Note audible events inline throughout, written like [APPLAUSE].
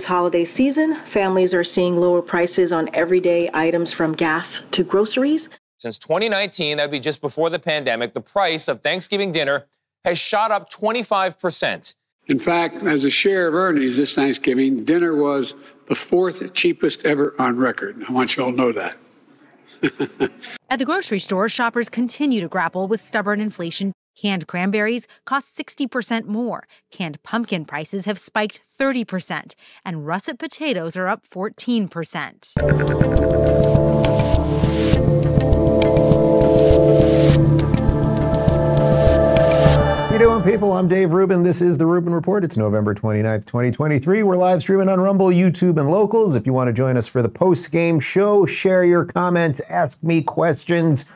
This holiday season, families are seeing lower prices on everyday items from gas to groceries. Since 2019, that'd be just before the pandemic, the price of Thanksgiving dinner has shot up 25%. In fact, as a share of earnings this Thanksgiving, dinner was the fourth cheapest ever on record. I want you all to know that. [LAUGHS] At the grocery store, shoppers continue to grapple with stubborn inflation. Canned cranberries cost 60% more. Canned pumpkin prices have spiked 30%, and russet potatoes are up 14%. You doing, people? I'm Dave Rubin. This is the Rubin Report. It's November 29th, 2023. We're live streaming on Rumble, YouTube, and Locals. If you want to join us for the post game show, share your comments, ask me questions,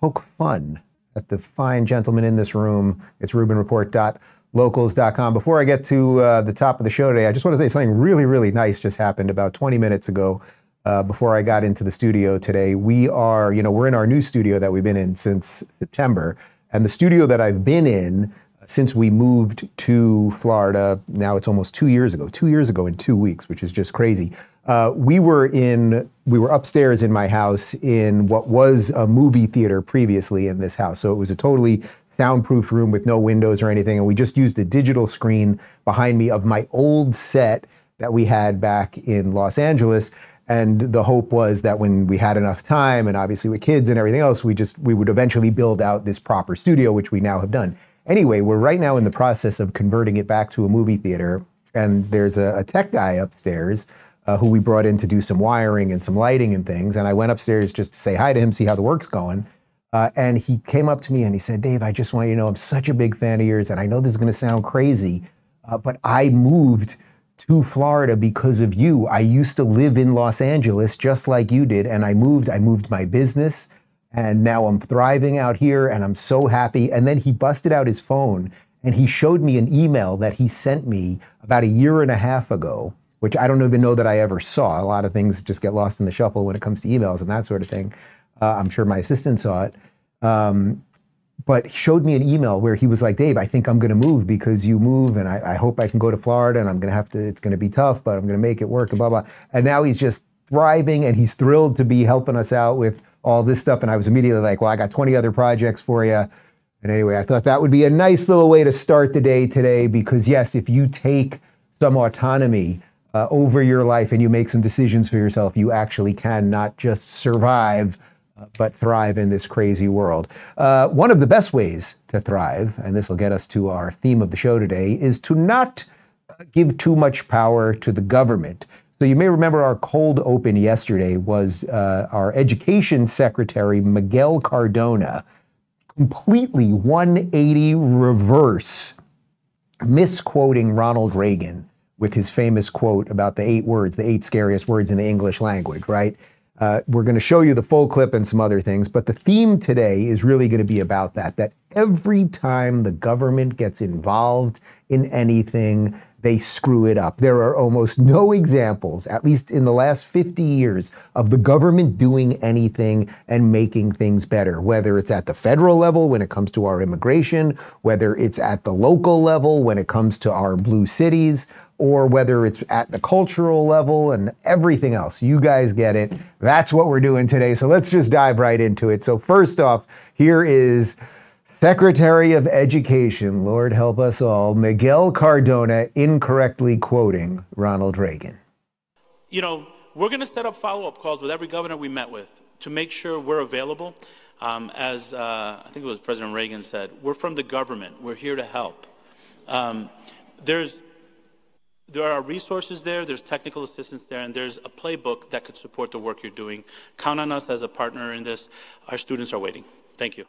poke fun at the fine gentlemen in this room. It's RubinReport.locals.com. Before I get to uh, the top of the show today, I just want to say something really, really nice just happened about 20 minutes ago. Uh, before I got into the studio today, we are, you know, we're in our new studio that we've been in since September. And the studio that I've been in since we moved to Florida, now it's almost two years ago, two years ago in two weeks, which is just crazy. Uh, we were in, we were upstairs in my house in what was a movie theater previously in this house. So it was a totally soundproof room with no windows or anything. And we just used a digital screen behind me of my old set that we had back in Los Angeles. And the hope was that when we had enough time, and obviously with kids and everything else, we just we would eventually build out this proper studio, which we now have done. Anyway, we're right now in the process of converting it back to a movie theater, and there's a, a tech guy upstairs uh, who we brought in to do some wiring and some lighting and things. And I went upstairs just to say hi to him, see how the work's going. Uh, and he came up to me and he said, Dave, I just want you to know I'm such a big fan of yours, and I know this is going to sound crazy, uh, but I moved to Florida because of you. I used to live in Los Angeles just like you did, and I moved. I moved my business, and now I'm thriving out here, and I'm so happy. And then he busted out his phone and he showed me an email that he sent me about a year and a half ago, which I don't even know that I ever saw. A lot of things just get lost in the shuffle when it comes to emails and that sort of thing. Uh, I'm sure my assistant saw it. Um, but showed me an email where he was like, Dave, I think I'm going to move because you move, and I, I, hope I can go to Florida, and I'm going to have to. It's going to be tough, but I'm going to make it work, and blah blah. And now he's just thriving, and he's thrilled to be helping us out with all this stuff. And I was immediately like, well, I got 20 other projects for you. And anyway, I thought that would be a nice little way to start the day today because yes, if you take some autonomy uh, over your life and you make some decisions for yourself, you actually can not just survive but thrive in this crazy world. Uh, one of the best ways to thrive, and this will get us to our theme of the show today, is to not give too much power to the government. So you may remember our cold open yesterday was uh, our education secretary, Miguel Cardona, completely 180 reverse, misquoting Ronald Reagan with his famous quote about the eight words, the eight scariest words in the English language, right? Uh, we're going to show you the full clip and some other things, but the theme today is really going to be about that. That every time the government gets involved in anything, they screw it up. There are almost no examples, at least in the last 50 years, of the government doing anything and making things better, whether it's at the federal level when it comes to our immigration, whether it's at the local level when it comes to our blue cities, or whether it's at the cultural level and everything else. You guys get it. That's what we're doing today. So let's just dive right into it. So, first off, here is Secretary of Education, Lord help us all, Miguel Cardona, incorrectly quoting Ronald Reagan. You know, we're going to set up follow up calls with every governor we met with to make sure we're available. Um, as uh, I think it was President Reagan said, we're from the government, we're here to help. Um, there's there are resources there, there's technical assistance there, and there's a playbook that could support the work you're doing. Count on us as a partner in this. Our students are waiting. Thank you.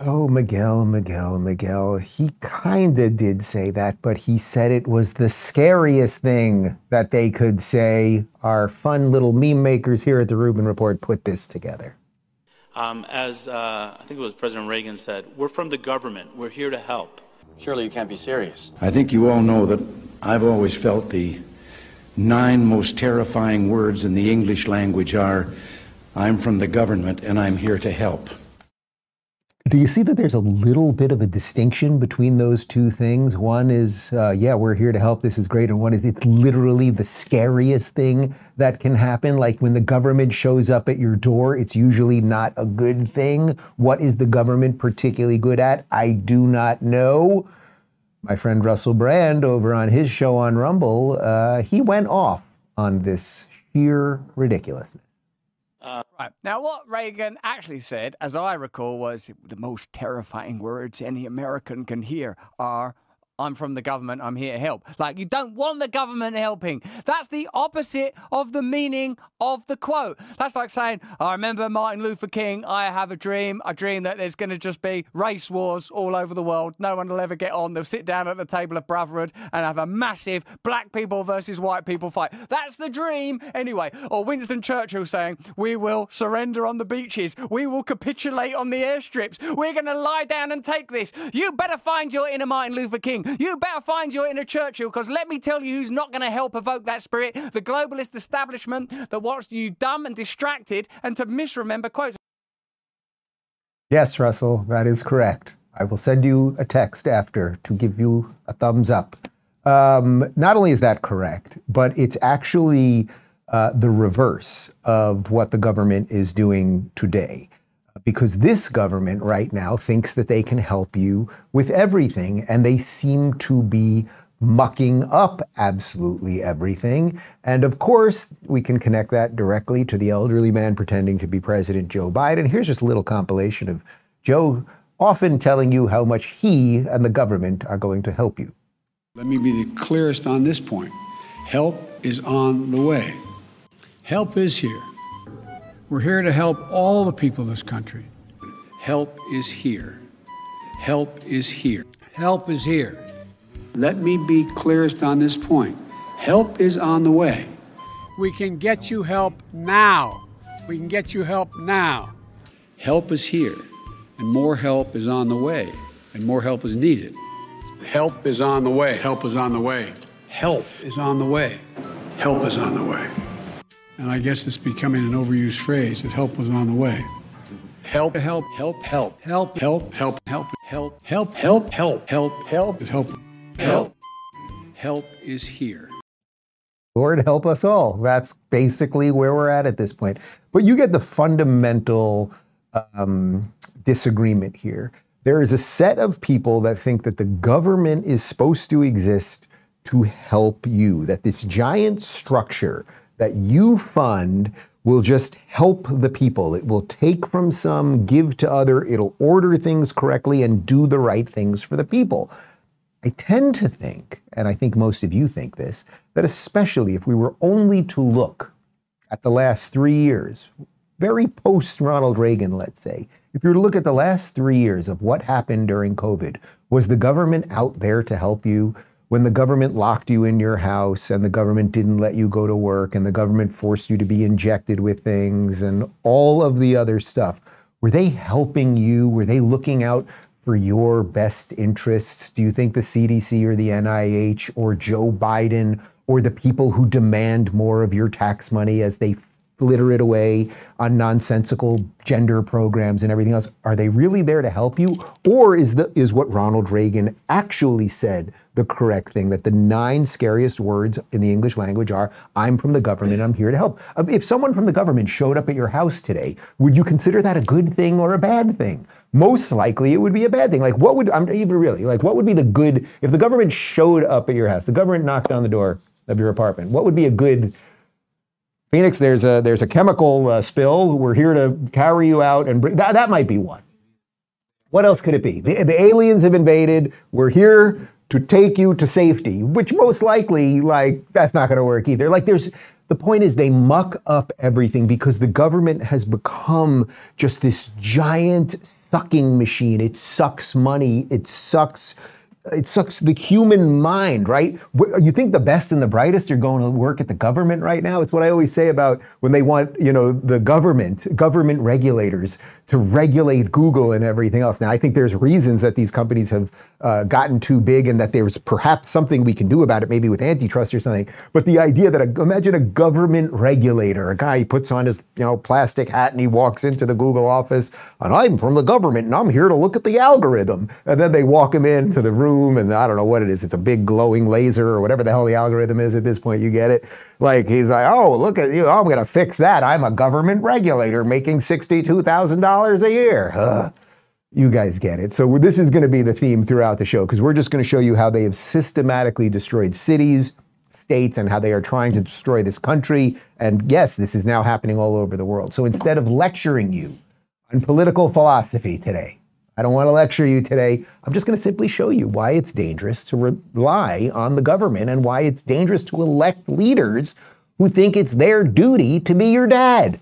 Oh, Miguel, Miguel, Miguel. He kind of did say that, but he said it was the scariest thing that they could say. Our fun little meme makers here at the Rubin Report put this together. Um, as uh, I think it was President Reagan said, we're from the government, we're here to help. Surely you can't be serious. I think you all know that I've always felt the nine most terrifying words in the English language are I'm from the government and I'm here to help. Do you see that there's a little bit of a distinction between those two things? One is, uh, yeah, we're here to help, this is great. And one is, it's literally the scariest thing that can happen. Like when the government shows up at your door, it's usually not a good thing. What is the government particularly good at? I do not know. My friend Russell Brand over on his show on Rumble, uh, he went off on this sheer ridiculousness. Right. Now, what Reagan actually said, as I recall, was the most terrifying words any American can hear are I'm from the government, I'm here to help. Like, you don't want the government helping. That's the opposite of the meaning of the quote. That's like saying, I remember Martin Luther King, I have a dream, a dream that there's going to just be race wars all over the world. No one will ever get on. They'll sit down at the table of brotherhood and have a massive black people versus white people fight. That's the dream. Anyway, or Winston Churchill saying, We will surrender on the beaches. We will capitulate on the airstrips. We're going to lie down and take this. You better find your inner Martin Luther King. You better find your inner Churchill, because let me tell you who's not going to help evoke that spirit the globalist establishment that wants you dumb and distracted and to misremember quotes. Yes, Russell, that is correct. I will send you a text after to give you a thumbs up. Um, not only is that correct, but it's actually uh, the reverse of what the government is doing today because this government right now thinks that they can help you with everything, and they seem to be mucking up absolutely everything. And of course, we can connect that directly to the elderly man pretending to be President Joe Biden. Here's just a little compilation of Joe often telling you how much he and the government are going to help you. Let me be the clearest on this point. Help is on the way. Help is here. We're here to help all the people of this country. Help is here. Help is here. Help is here. Let me be clearest on this point. Help is on the way. We can get you help now. We can get you help now. Help is here, and more help is on the way, and more help is needed. Help is on the way. Help is on the way. Help is on the way. Help is on the way. And I guess it's becoming an overused phrase that help was on the way. Help, help, help, help, help, help, help, help, help, help, help, help, help, help, help, help. Help is here. Lord help us all. That's basically where we're at at this point. But you get the fundamental um, disagreement here. There is a set of people that think that the government is supposed to exist to help you, that this giant structure that you fund will just help the people. It will take from some, give to other, it'll order things correctly and do the right things for the people. I tend to think, and I think most of you think this, that especially if we were only to look at the last three years, very post Ronald Reagan, let's say, if you were to look at the last three years of what happened during COVID, was the government out there to help you? When the government locked you in your house and the government didn't let you go to work and the government forced you to be injected with things and all of the other stuff, were they helping you? Were they looking out for your best interests? Do you think the CDC or the NIH or Joe Biden or the people who demand more of your tax money as they glitter it away on nonsensical gender programs and everything else. Are they really there to help you? Or is the is what Ronald Reagan actually said the correct thing that the nine scariest words in the English language are I'm from the government I'm here to help. Um, if someone from the government showed up at your house today would you consider that a good thing or a bad thing? Most likely it would be a bad thing. Like what would I'm even really like what would be the good if the government showed up at your house the government knocked on the door of your apartment what would be a good Phoenix, there's a there's a chemical uh, spill. We're here to carry you out and bring, that that might be one. What else could it be? The, the aliens have invaded. We're here to take you to safety, which most likely, like, that's not going to work either. Like, there's the point is they muck up everything because the government has become just this giant sucking machine. It sucks money. It sucks it sucks the human mind, right? You think the best and the brightest are going to work at the government right now? It's what I always say about when they want, you know, the government, government regulators to regulate Google and everything else. Now, I think there's reasons that these companies have uh, gotten too big and that there's perhaps something we can do about it, maybe with antitrust or something. But the idea that a, imagine a government regulator, a guy puts on his you know plastic hat and he walks into the Google office, and I'm from the government and I'm here to look at the algorithm. And then they walk him into the room and I don't know what it is. It's a big glowing laser or whatever the hell the algorithm is at this point. You get it? Like he's like, oh, look at you. Oh, I'm going to fix that. I'm a government regulator making $62,000 a year. You guys get it. So this is going to be the theme throughout the show because we're just going to show you how they have systematically destroyed cities, states, and how they are trying to destroy this country. And yes, this is now happening all over the world. So instead of lecturing you on political philosophy today, I don't want to lecture you today. I'm just going to simply show you why it's dangerous to rely on the government and why it's dangerous to elect leaders who think it's their duty to be your dad.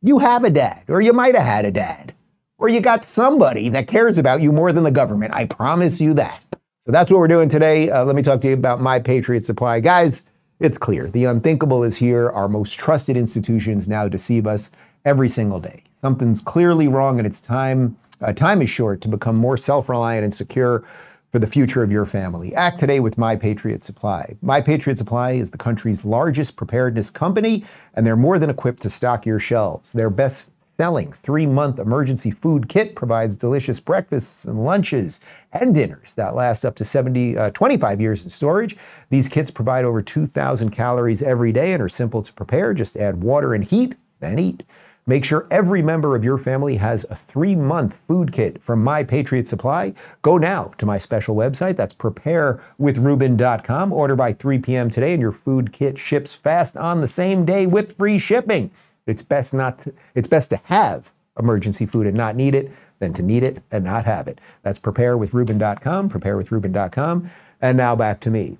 You have a dad, or you might have had a dad, or you got somebody that cares about you more than the government. I promise you that. So that's what we're doing today. Uh, let me talk to you about My Patriot Supply. Guys, it's clear. The unthinkable is here. Our most trusted institutions now deceive us every single day. Something's clearly wrong, and it's time uh, time is short to become more self reliant and secure for the future of your family. Act today with My Patriot Supply. My Patriot Supply is the country's largest preparedness company, and they're more than equipped to stock your shelves. Their best selling three month emergency food kit provides delicious breakfasts and lunches and dinners that last up to 70, uh, 25 years in storage. These kits provide over 2,000 calories every day and are simple to prepare. Just add water and heat, then eat. Make sure every member of your family has a three month food kit from My Patriot Supply. Go now to my special website. That's preparewithrubin.com. Order by 3 p.m. today, and your food kit ships fast on the same day with free shipping. It's best not to, it's best to have emergency food and not need it than to need it and not have it. That's preparewithrubin.com, preparewithrubin.com. And now back to me.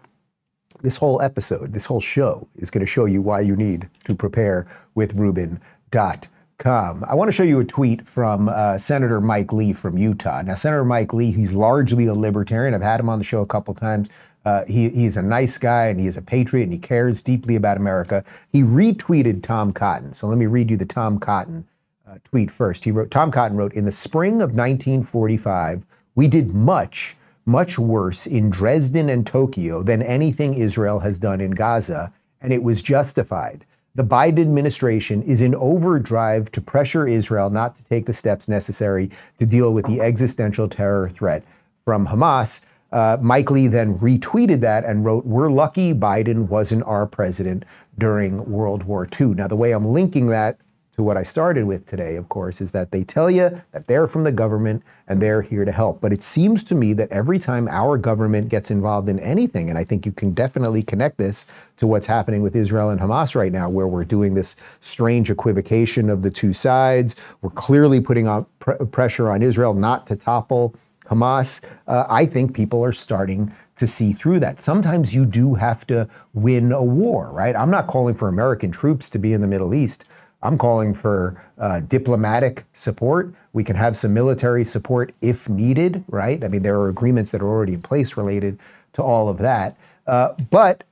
This whole episode, this whole show is going to show you why you need to prepare with Rubin.com I want to show you a tweet from uh, Senator Mike Lee from Utah. Now, Senator Mike Lee, he's largely a libertarian. I've had him on the show a couple times. Uh, he, he's a nice guy and he is a patriot and he cares deeply about America. He retweeted Tom Cotton. So let me read you the Tom Cotton uh, tweet first. He wrote, Tom Cotton wrote, in the spring of 1945, we did much, much worse in Dresden and Tokyo than anything Israel has done in Gaza, and it was justified the Biden administration is in overdrive to pressure Israel not to take the steps necessary to deal with the existential terror threat from Hamas. Uh, Mike Lee then retweeted that and wrote, We're lucky Biden wasn't our president during World War II. Now, the way I'm linking that to what I started with today, of course, is that they tell you that they're from the government and they're here to help. But it seems to me that every time our government gets involved in anything, and I think you can definitely connect this to what's happening with Israel and Hamas right now, where we're doing this strange equivocation of the two sides, we're clearly putting on pr- pressure on Israel not to topple Hamas. Uh, I think people are starting to see through that. Sometimes you do have to win a war, right? I'm not calling for American troops to be in the Middle East. I'm calling for uh, diplomatic support. We can have some military support if needed, right? I mean, there are agreements that are already in place related to all of that. Uh, but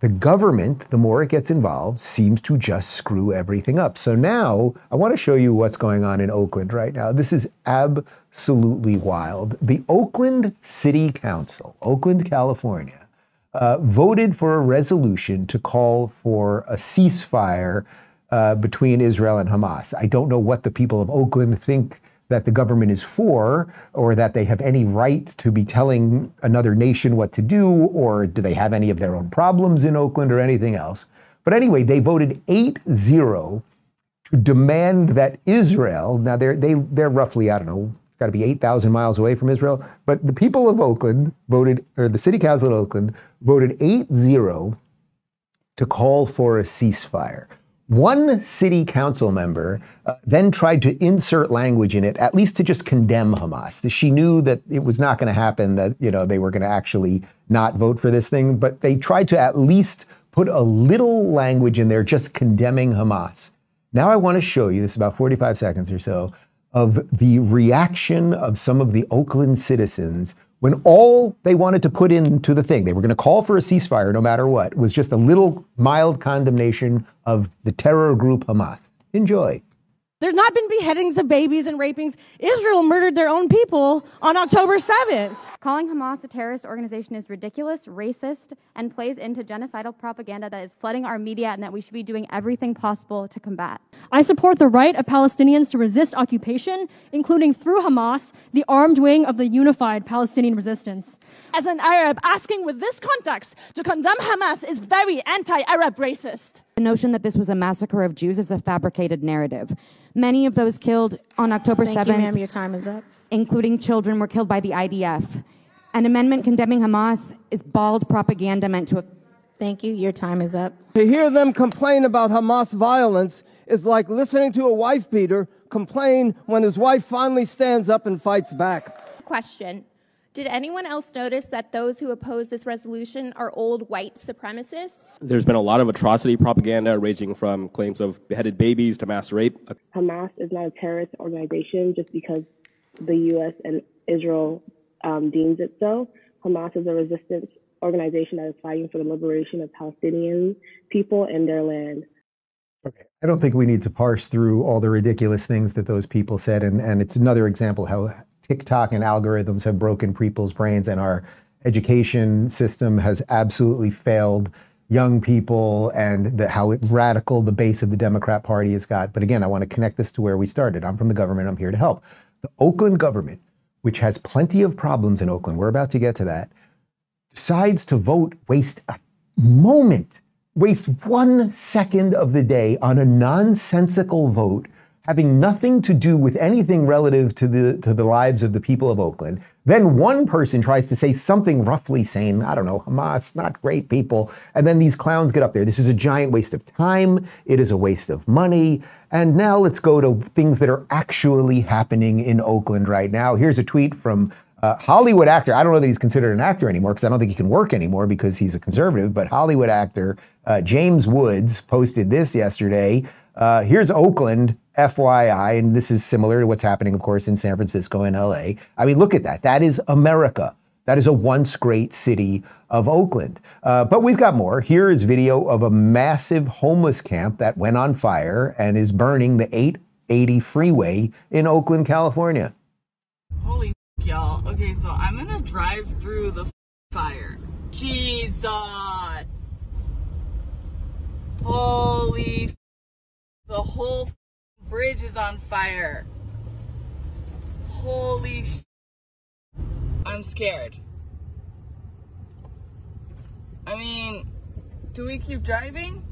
the government, the more it gets involved, seems to just screw everything up. So now I want to show you what's going on in Oakland right now. This is absolutely wild. The Oakland City Council, Oakland, California, uh, voted for a resolution to call for a ceasefire uh, between Israel and Hamas. I don't know what the people of Oakland think that the government is for, or that they have any right to be telling another nation what to do, or do they have any of their own problems in Oakland or anything else. But anyway, they voted 8 0 to demand that Israel, now they're, they, they're roughly, I don't know, it's got to be 8,000 miles away from Israel, but the people of Oakland voted, or the city council of Oakland voted 8 0 to call for a ceasefire. One city council member uh, then tried to insert language in it, at least to just condemn Hamas. She knew that it was not going to happen, that you know they were going to actually not vote for this thing, but they tried to at least put a little language in there just condemning Hamas. Now I want to show you this about 45 seconds or so of the reaction of some of the Oakland citizens when all they wanted to put into the thing, they were going to call for a ceasefire no matter what, was just a little mild condemnation of the terror group Hamas. Enjoy. There's not been beheadings of babies and rapings. Israel murdered their own people on October 7th. Calling Hamas a terrorist organization is ridiculous, racist, and plays into genocidal propaganda that is flooding our media and that we should be doing everything possible to combat. I support the right of Palestinians to resist occupation, including through Hamas, the armed wing of the unified Palestinian resistance. As an Arab, asking with this context to condemn Hamas is very anti Arab racist. The notion that this was a massacre of Jews is a fabricated narrative. Many of those killed on October Thank 7th, you, ma'am. Your time is up. including children, were killed by the IDF. An amendment condemning Hamas is bald propaganda meant to. Thank you. Your time is up. To hear them complain about Hamas violence is like listening to a wife beater complain when his wife finally stands up and fights back. Question. Did anyone else notice that those who oppose this resolution are old white supremacists? There's been a lot of atrocity propaganda ranging from claims of beheaded babies to mass rape. Hamas is not a terrorist organization just because the U.S. and Israel um, deems it so. Hamas is a resistance organization that is fighting for the liberation of Palestinian people and their land. Okay. I don't think we need to parse through all the ridiculous things that those people said. And, and it's another example how TikTok and algorithms have broken people's brains and our education system has absolutely failed young people and the, how radical the base of the Democrat Party has got. But again, I want to connect this to where we started. I'm from the government. I'm here to help. The Oakland government, which has plenty of problems in Oakland, we're about to get to that, decides to vote, waste a moment, waste one second of the day on a nonsensical vote having nothing to do with anything relative to the to the lives of the people of Oakland. Then one person tries to say something roughly saying, I don't know, Hamas, not great people. And then these clowns get up there. This is a giant waste of time. It is a waste of money. And now let's go to things that are actually happening in Oakland right now. Here's a tweet from uh, Hollywood actor. I don't know that he's considered an actor anymore because I don't think he can work anymore because he's a conservative. But Hollywood actor uh, James Woods posted this yesterday. Uh, here's Oakland, FYI, and this is similar to what's happening, of course, in San Francisco and LA. I mean, look at that. That is America. That is a once great city of Oakland. Uh, but we've got more. Here is video of a massive homeless camp that went on fire and is burning the 880 freeway in Oakland, California. Holy y'all. Okay, so I'm gonna drive through the fire. Jesus. Holy The whole bridge is on fire. Holy sh- I'm scared. I mean, do we keep driving?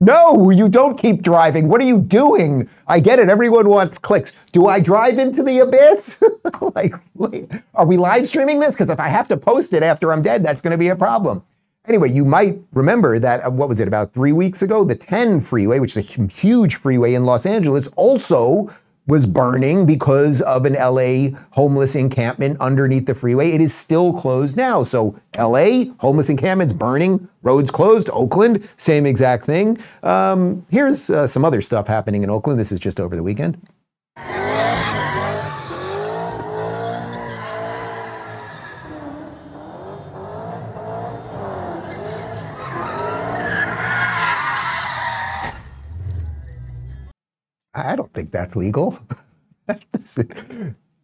No, you don't keep driving. What are you doing? I get it. Everyone wants clicks. Do I drive into the abyss? [LAUGHS] like, like, are we live streaming this? Because if I have to post it after I'm dead, that's going to be a problem. Anyway, you might remember that, uh, what was it, about three weeks ago? The 10 freeway, which is a huge freeway in Los Angeles, also was burning because of an LA homeless encampment underneath the freeway. It is still closed now. So, LA, homeless encampments burning, roads closed. Oakland, same exact thing. Um, here's uh, some other stuff happening in Oakland. This is just over the weekend. Think that's legal. [LAUGHS]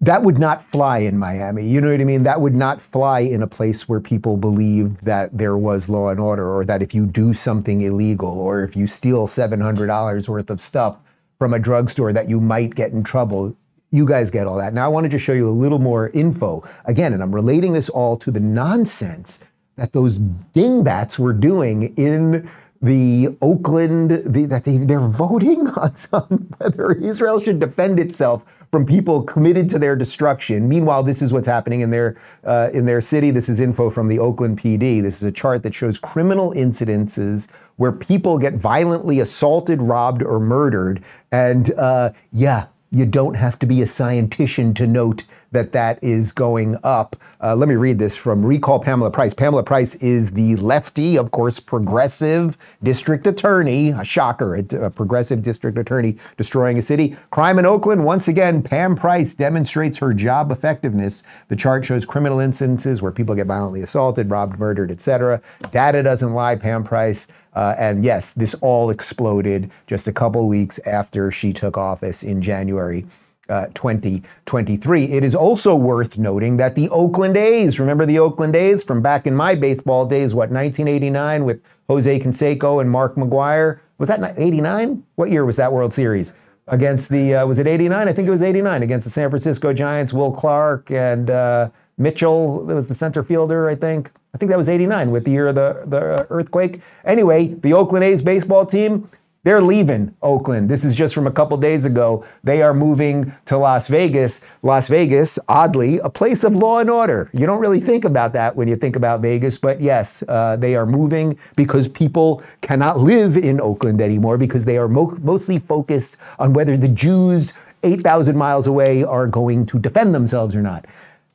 that would not fly in Miami. You know what I mean? That would not fly in a place where people believed that there was law and order, or that if you do something illegal, or if you steal $700 worth of stuff from a drugstore, that you might get in trouble. You guys get all that. Now, I wanted to show you a little more info. Again, and I'm relating this all to the nonsense that those dingbats were doing in the Oakland, the, that they, they're voting on, [LAUGHS] on whether Israel should defend itself from people committed to their destruction. Meanwhile, this is what's happening in their uh, in their city. This is info from the Oakland PD. This is a chart that shows criminal incidences where people get violently assaulted, robbed, or murdered. And uh, yeah, you don't have to be a scientist to note that that is going up. Uh, let me read this from Recall Pamela Price. Pamela Price is the lefty, of course, progressive district attorney. A shocker, a, a progressive district attorney destroying a city. Crime in Oakland. Once again, Pam Price demonstrates her job effectiveness. The chart shows criminal instances where people get violently assaulted, robbed, murdered, etc. Data doesn't lie. Pam Price. Uh, and yes, this all exploded just a couple weeks after she took office in January uh, 2023. It is also worth noting that the Oakland A's, remember the Oakland A's from back in my baseball days, what, 1989 with Jose Canseco and Mark McGwire? Was that 89? What year was that World Series? Against the, uh, was it 89? I think it was 89 against the San Francisco Giants, Will Clark and uh, Mitchell, that was the center fielder, I think. I think that was 89 with the year of the, the earthquake. Anyway, the Oakland A's baseball team, they're leaving Oakland. This is just from a couple days ago. They are moving to Las Vegas. Las Vegas, oddly, a place of law and order. You don't really think about that when you think about Vegas, but yes, uh, they are moving because people cannot live in Oakland anymore because they are mo- mostly focused on whether the Jews 8,000 miles away are going to defend themselves or not.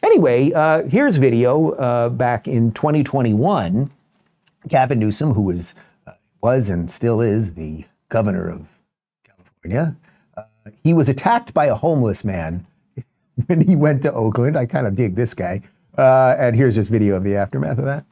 Anyway, uh, here's video uh, back in 2021. Gavin Newsom, who was, uh, was and still is the governor of California, uh, he was attacked by a homeless man [LAUGHS] when he went to Oakland. I kind of dig this guy. Uh, and here's just video of the aftermath of that.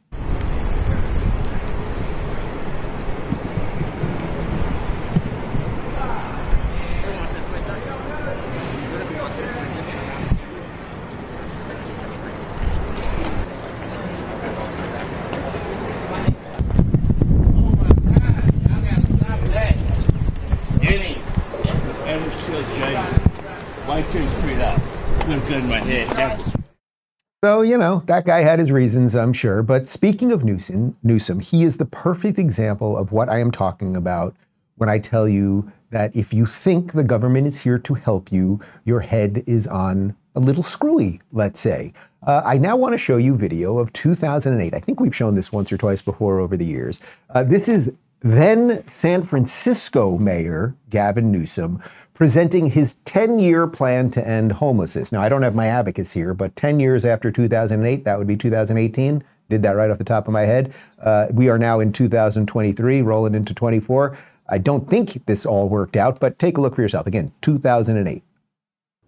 So, you know, that guy had his reasons, I'm sure. But speaking of Newsom, Newsom, he is the perfect example of what I am talking about when I tell you that if you think the government is here to help you, your head is on a little screwy, let's say. Uh, I now want to show you video of 2008. I think we've shown this once or twice before over the years. Uh, this is then San Francisco Mayor Gavin Newsom presenting his 10 year plan to end homelessness. Now, I don't have my abacus here, but 10 years after 2008, that would be 2018. Did that right off the top of my head. Uh, we are now in 2023, rolling into 24. I don't think this all worked out, but take a look for yourself. Again, 2008.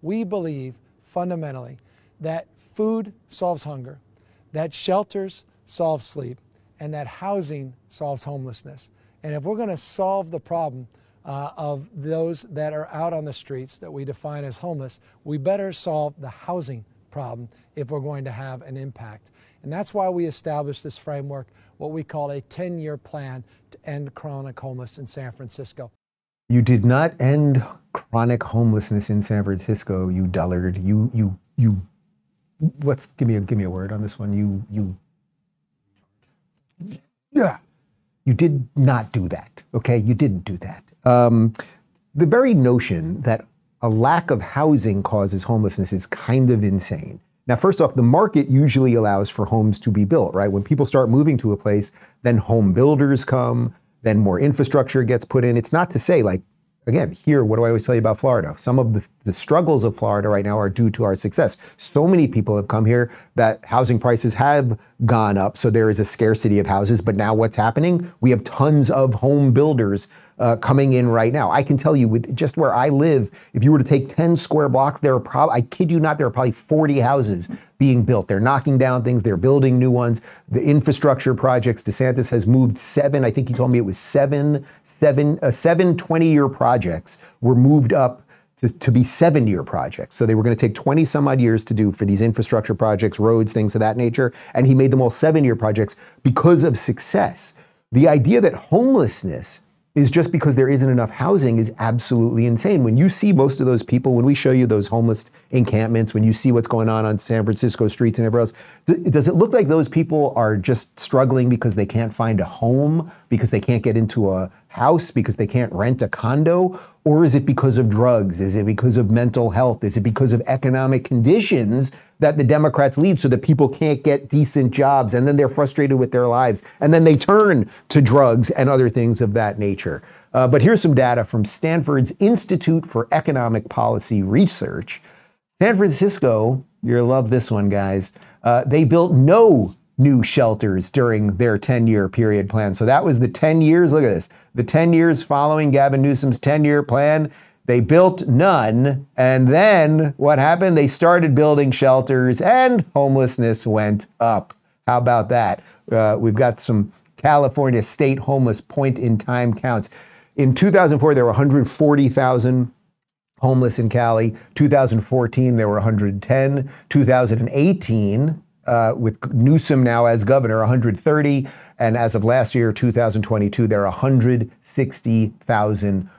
We believe fundamentally that food solves hunger, that shelters solve sleep, and that housing solves homelessness. And if we're going to solve the problem uh, of those that are out on the streets that we define as homeless, we better solve the housing problem if we're going to have an impact. And that's why we established this framework, what we call a 10 year plan to end chronic homelessness in San Francisco. You did not end chronic homelessness in San Francisco, you dullard. You, you, you, what's, give me a, give me a word on this one. You, you, yeah. You did not do that, okay? You didn't do that. Um, the very notion that a lack of housing causes homelessness is kind of insane. Now, first off, the market usually allows for homes to be built, right? When people start moving to a place, then home builders come, then more infrastructure gets put in. It's not to say, like, again, here, what do I always tell you about Florida? Some of the, the, struggles of Florida right now are due to our success. So many people have come here that housing prices have gone up. So there is a scarcity of houses. But now what's happening? We have tons of home builders uh, coming in right now. I can tell you, with just where I live, if you were to take 10 square blocks, there are probably, I kid you not, there are probably 40 houses being built. They're knocking down things, they're building new ones. The infrastructure projects, DeSantis has moved seven, I think he told me it was seven, seven, uh, seven 20 year projects were moved up to, to, be seven year projects. So they were going to take 20 some odd years to do for these infrastructure projects, roads, things of that nature. And he made them all seven year projects because of success. The idea that homelessness is just because there isn't enough housing is absolutely insane. When you see most of those people, when we show you those homeless encampments, when you see what's going on on San Francisco streets and everywhere else, does it look like those people are just struggling because they can't find a home, because they can't get into a house, because they can't rent a condo? Or is it because of drugs? Is it because of mental health? Is it because of economic conditions that the Democrats lead so that people can't get decent jobs and then they're frustrated with their lives and then they turn to drugs and other things of that nature. Uh, but here's some data from Stanford's Institute for Economic Policy Research. San Francisco You'll love this one, guys. Uh, they built no new shelters during their 10 year period plan. So that was the 10 years. Look at this. The 10 years following Gavin Newsom's 10 year plan. They built none. And then what happened? They started building shelters and homelessness went up. How about that? Uh, we've got some California state homeless point in time counts. In 2004, there were 140,000 homeless in Cali. 2014, there were 110. 2018, uh, with Newsom now as governor, 130. And as of last year, 2022, there are 160,000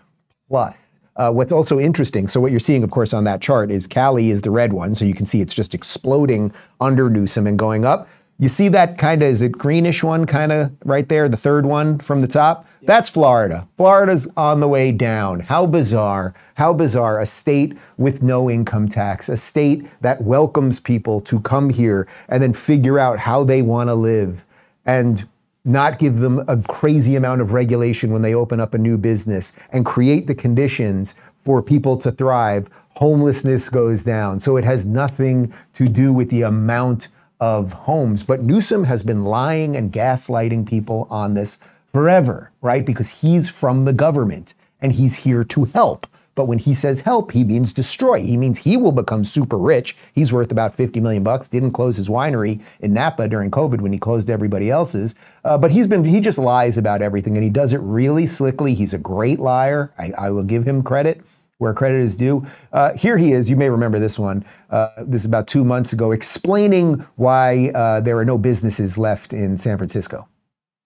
plus. Uh, what's also interesting, so what you're seeing, of course, on that chart is Cali is the red one. So you can see it's just exploding under Newsom and going up. You see that kind of, is it greenish one kind of right there, the third one from the top? That's Florida. Florida's on the way down. How bizarre. How bizarre. A state with no income tax, a state that welcomes people to come here and then figure out how they want to live and not give them a crazy amount of regulation when they open up a new business and create the conditions for people to thrive. Homelessness goes down. So it has nothing to do with the amount of homes. But Newsom has been lying and gaslighting people on this forever, right? Because he's from the government and he's here to help. But when he says help, he means destroy. He means he will become super rich. He's worth about 50 million bucks. Didn't close his winery in Napa during COVID when he closed everybody else's. Uh, but he's been he just lies about everything and he does it really slickly. He's a great liar. I, I will give him credit where credit is due. Uh, here he is. You may remember this one. Uh, this is about two months ago, explaining why uh, there are no businesses left in San Francisco.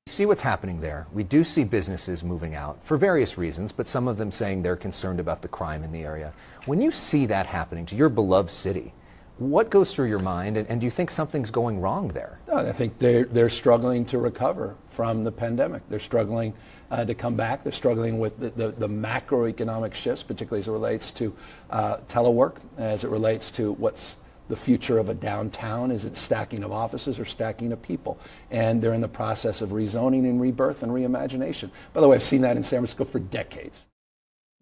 See what's happening there. We do see businesses moving out for various reasons, but some of them saying they're concerned about the crime in the area. When you see that happening to your beloved city, what goes through your mind, and, and do you think something's going wrong there? I think they're, they're struggling to recover from the pandemic. They're struggling uh, to come back. They're struggling with the, the, the, macroeconomic shifts, particularly as it relates to uh, telework, as it relates to what's the future of a downtown. Is it stacking of offices or stacking of people? And they're in the process of rezoning and rebirth and reimagination. By the way, I've seen that in San Francisco for decades.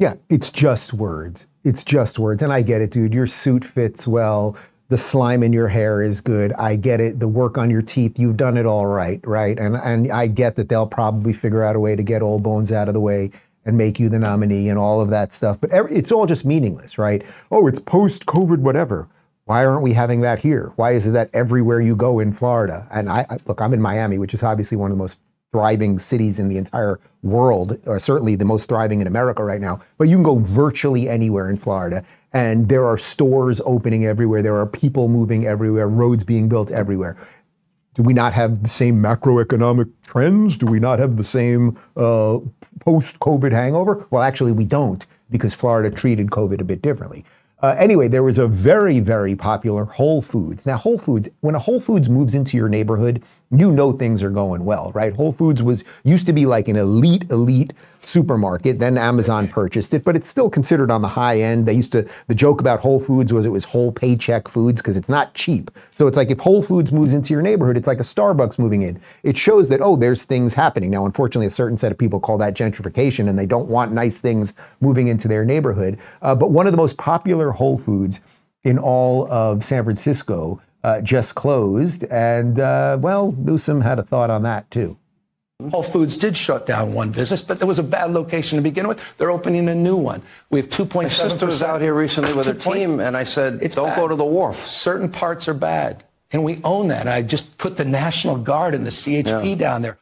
Yeah, it's just words. It's just words. And I get it, dude. Your suit fits well. The slime in your hair is good. I get it. The work on your teeth, you've done it all right, right? And and I get that they'll probably figure out a way to get old bones out of the way and make you the nominee and all of that stuff. But every, it's all just meaningless, right? Oh, it's post COVID, whatever. Why aren't we having that here? Why is it that everywhere you go in Florida? And I, I look, I'm in Miami, which is obviously one of the most thriving cities in the entire world, or certainly the most thriving in America right now. But you can go virtually anywhere in Florida, and there are stores opening everywhere. There are people moving everywhere, roads being built everywhere. Do we not have the same macroeconomic trends? Do we not have the same uh, post COVID hangover? Well, actually, we don't because Florida treated COVID a bit differently. Uh, anyway, there was a very, very popular Whole Foods. Now, Whole Foods, when a Whole Foods moves into your neighborhood, you know things are going well, right? Whole Foods was used to be like an elite, elite supermarket. Then Amazon purchased it, but it's still considered on the high end. They used to, the joke about Whole Foods was it was whole paycheck foods because it's not cheap. So it's like if Whole Foods moves into your neighborhood, it's like a Starbucks moving in. It shows that, oh, there's things happening. Now, unfortunately, a certain set of people call that gentrification and they don't want nice things moving into their neighborhood. Uh, but one of the most popular Whole Foods in all of San Francisco uh, just closed. And, uh, well, Newsom had a thought on that too. Whole Foods did shut down one business, but there was a bad location to begin with. They're opening a new one. We have 2.7 My sister was out here recently with her team, and I said, it's don't bad. go to the wharf. Certain parts are bad, and we own that. I just put the National Guard and the CHP yeah. down there.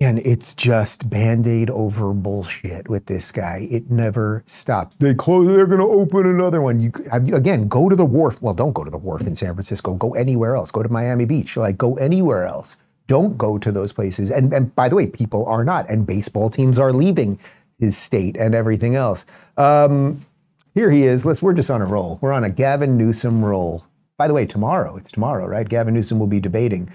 Again, it's just band-aid over bullshit with this guy. It never stops. They close. They're going to open another one. You again go to the wharf. Well, don't go to the wharf in San Francisco. Go anywhere else. Go to Miami Beach. Like go anywhere else. Don't go to those places. And and by the way, people are not. And baseball teams are leaving his state and everything else. Um, here he is. Let's. We're just on a roll. We're on a Gavin Newsom roll. By the way, tomorrow. It's tomorrow, right? Gavin Newsom will be debating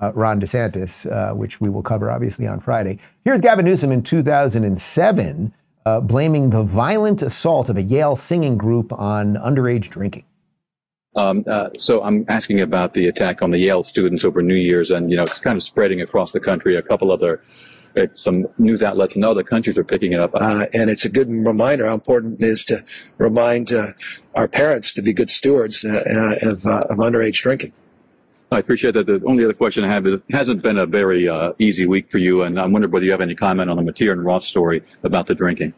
uh, Ron DeSantis, uh, which we will cover obviously on Friday. Here's Gavin Newsom in 2007 uh, blaming the violent assault of a Yale singing group on underage drinking. Um, uh, so I'm asking about the attack on the Yale students over New Year's, and you know it's kind of spreading across the country. A couple other if some news outlets in other countries are picking it up. Uh, and it's a good reminder how important it is to remind uh, our parents to be good stewards uh, uh of, uh, of underage drinking. I appreciate that. The only other question I have is it hasn't been a very uh, easy week for you, and I'm wondering whether you have any comment on the Matier and Ross story about the drinking.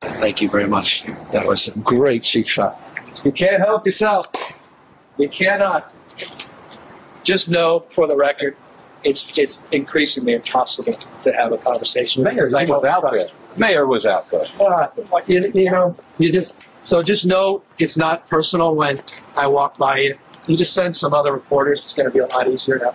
Thank you very much. That was a great cheap shot. You can't help yourself. You cannot. Just know, for the record, it's it's increasingly impossible to have a conversation. Mayor was out there. Mayor was out there. Uh, you, you know, you just so just know it's not personal when I walk by you you just send some other reporters, it's going to be a lot easier now.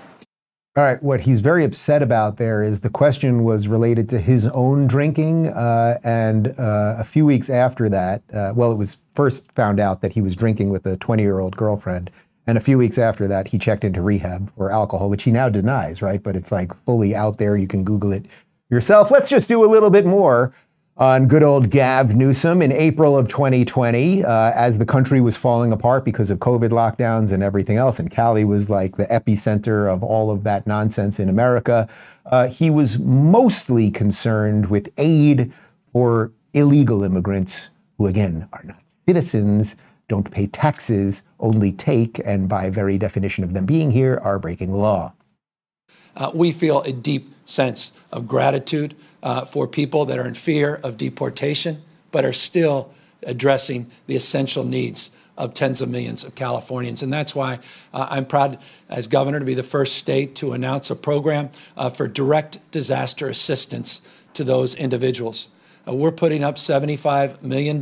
All right, what he's very upset about there is the question was related to his own drinking. Uh, and uh, a few weeks after that, uh, well, it was first found out that he was drinking with a 20 year old girlfriend. And a few weeks after that, he checked into rehab for alcohol, which he now denies, right? But it's like fully out there. You can Google it yourself. Let's just do a little bit more on good old Gav Newsom in April of 2020, uh, as the country was falling apart because of COVID lockdowns and everything else, and Cali was like the epicenter of all of that nonsense in America. Uh, he was mostly concerned with aid for illegal immigrants who, again, are not citizens, don't pay taxes, only take, and by very definition of them being here, are breaking the law. Uh, we feel a deep sense of gratitude uh, for people that are in fear of deportation, but are still addressing the essential needs of tens of millions of Californians. And that's why uh, I'm proud as governor to be the first state to announce a program uh, for direct disaster assistance to those individuals. Uh, we're putting up $75 million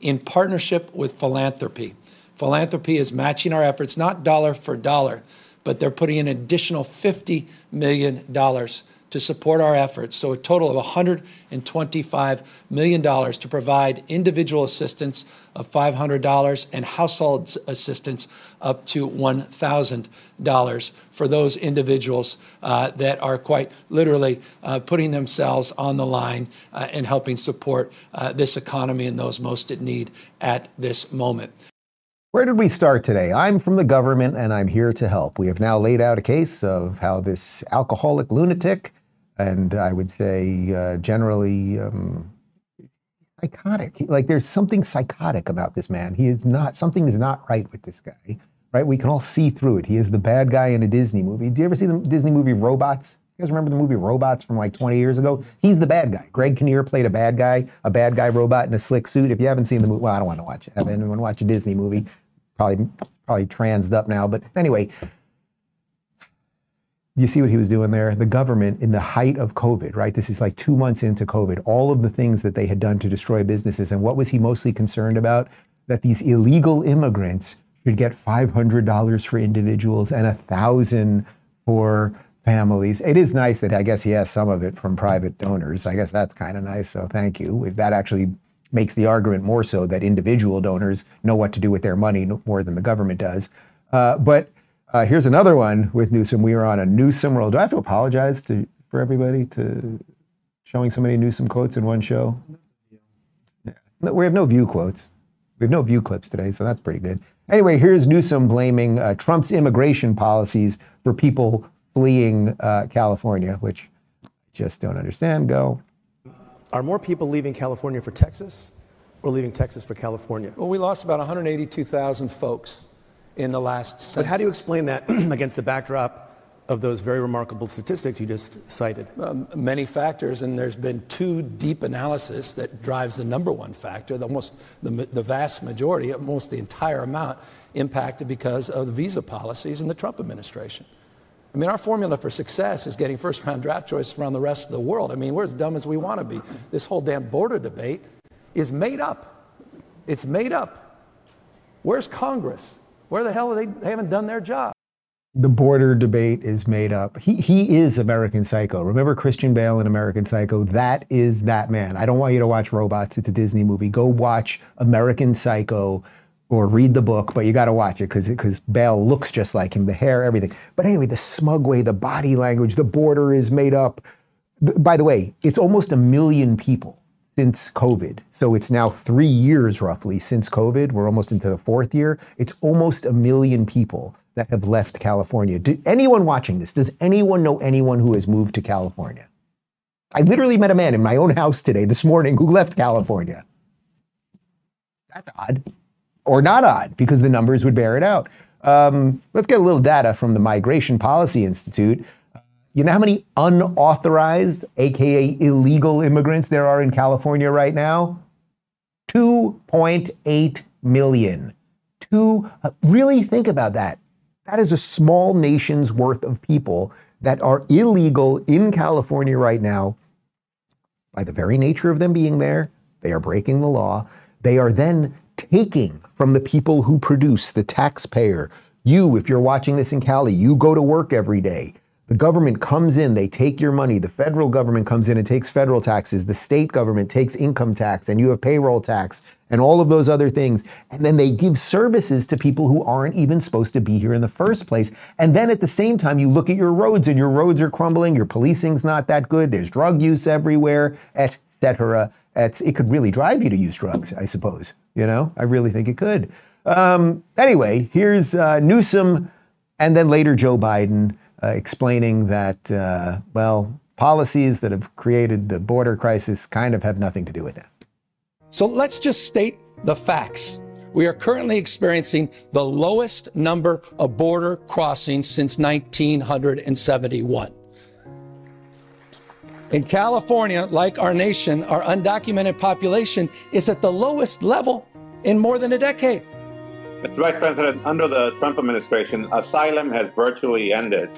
in partnership with philanthropy. Philanthropy is matching our efforts, not dollar for dollar, but they're putting in an additional $50 million to support our efforts. So a total of $125 million to provide individual assistance of $500 and household assistance up to $1,000 for those individuals uh, that are quite literally uh, putting themselves on the line uh, and helping support uh, this economy and those most in need at this moment. Where did we start today? I'm from the government and I'm here to help. We have now laid out a case of how this alcoholic lunatic, and I would say uh, generally um, psychotic, like there's something psychotic about this man. He is not, something is not right with this guy, right? We can all see through it. He is the bad guy in a Disney movie. Do you ever see the Disney movie Robots? You guys remember the movie Robots from like 20 years ago? He's the bad guy. Greg Kinnear played a bad guy, a bad guy robot in a slick suit. If you haven't seen the movie, well, I don't want to watch it. Have anyone watch a Disney movie? probably probably transed up now. But anyway, you see what he was doing there? The government, in the height of COVID, right? This is like two months into COVID, all of the things that they had done to destroy businesses. And what was he mostly concerned about? That these illegal immigrants should get $500 for individuals and a thousand for families. It is nice that I guess he has some of it from private donors. I guess that's kind of nice. So thank you. If that actually makes the argument more so that individual donors know what to do with their money more than the government does. Uh, but uh, here's another one with Newsom. We are on a Newsom roll. Do I have to apologize to for everybody to showing so many Newsom quotes in one show? Yeah. We have no view quotes. We have no view clips today, so that's pretty good. Anyway, here's Newsom blaming uh, Trump's immigration policies for people fleeing uh, California, which I just don't understand. Go. Are more people leaving California for Texas or leaving Texas for California? Well, we lost about 182,000 folks in the last census. But how do you explain that [CLEARS THROAT] against the backdrop of those very remarkable statistics you just cited? Um, many factors, and there's been two deep analysis that drives the number one factor. The, almost the, the vast majority, almost the entire amount, impacted because of the visa policies in the Trump administration. I mean, our formula for success is getting first round draft choices around the rest of the world. I mean, we're as dumb as we want to be. This whole damn border debate is made up. It's made up. Where's Congress? Where the hell are they? They haven't done their job. The border debate is made up. He, he is American Psycho. Remember Christian Bale in American Psycho? That is that man. I don't want you to watch Robots. It's a Disney movie. Go watch American Psycho or read the book, but you got to watch it because because Bale looks just like him, the hair, everything. But anyway, the smug way, the body language, the border is made up. By the way, it's almost a million people since COVID. So it's now three years roughly since COVID. We're almost into the fourth year. It's almost a million people that have left California. Do, anyone watching this, does anyone know anyone who has moved to California? I literally met a man in my own house today, this morning, who left California. That's odd. Or not odd, because the numbers would bear it out. Um, let's get a little data from the Migration Policy Institute. You know how many unauthorized, aka illegal immigrants there are in California right now? 2.8 million. Two, uh, really think about that. That is a small nation's worth of people that are illegal in California right now. By the very nature of them being there, they are breaking the law. They are then taking from the people who produce, the taxpayer. You, if you're watching this in Cali, you go to work every day. The government comes in, they take your money. The federal government comes in and takes federal taxes. The state government takes income tax, and you have payroll tax and all of those other things. And then they give services to people who aren't even supposed to be here in the first place. And then at the same time, you look at your roads and your roads are crumbling, your policing's not that good, there's drug use everywhere, etc. It could really drive you to use drugs, I suppose. You know, I really think it could. Um, anyway, here's uh, Newsom and then later Joe Biden uh, explaining that, uh, well, policies that have created the border crisis kind of have nothing to do with that. So let's just state the facts. We are currently experiencing the lowest number of border crossings since 1971. In California, like our nation, our undocumented population is at the lowest level in more than a decade. Mr. Vice President, under the Trump administration, asylum has virtually ended.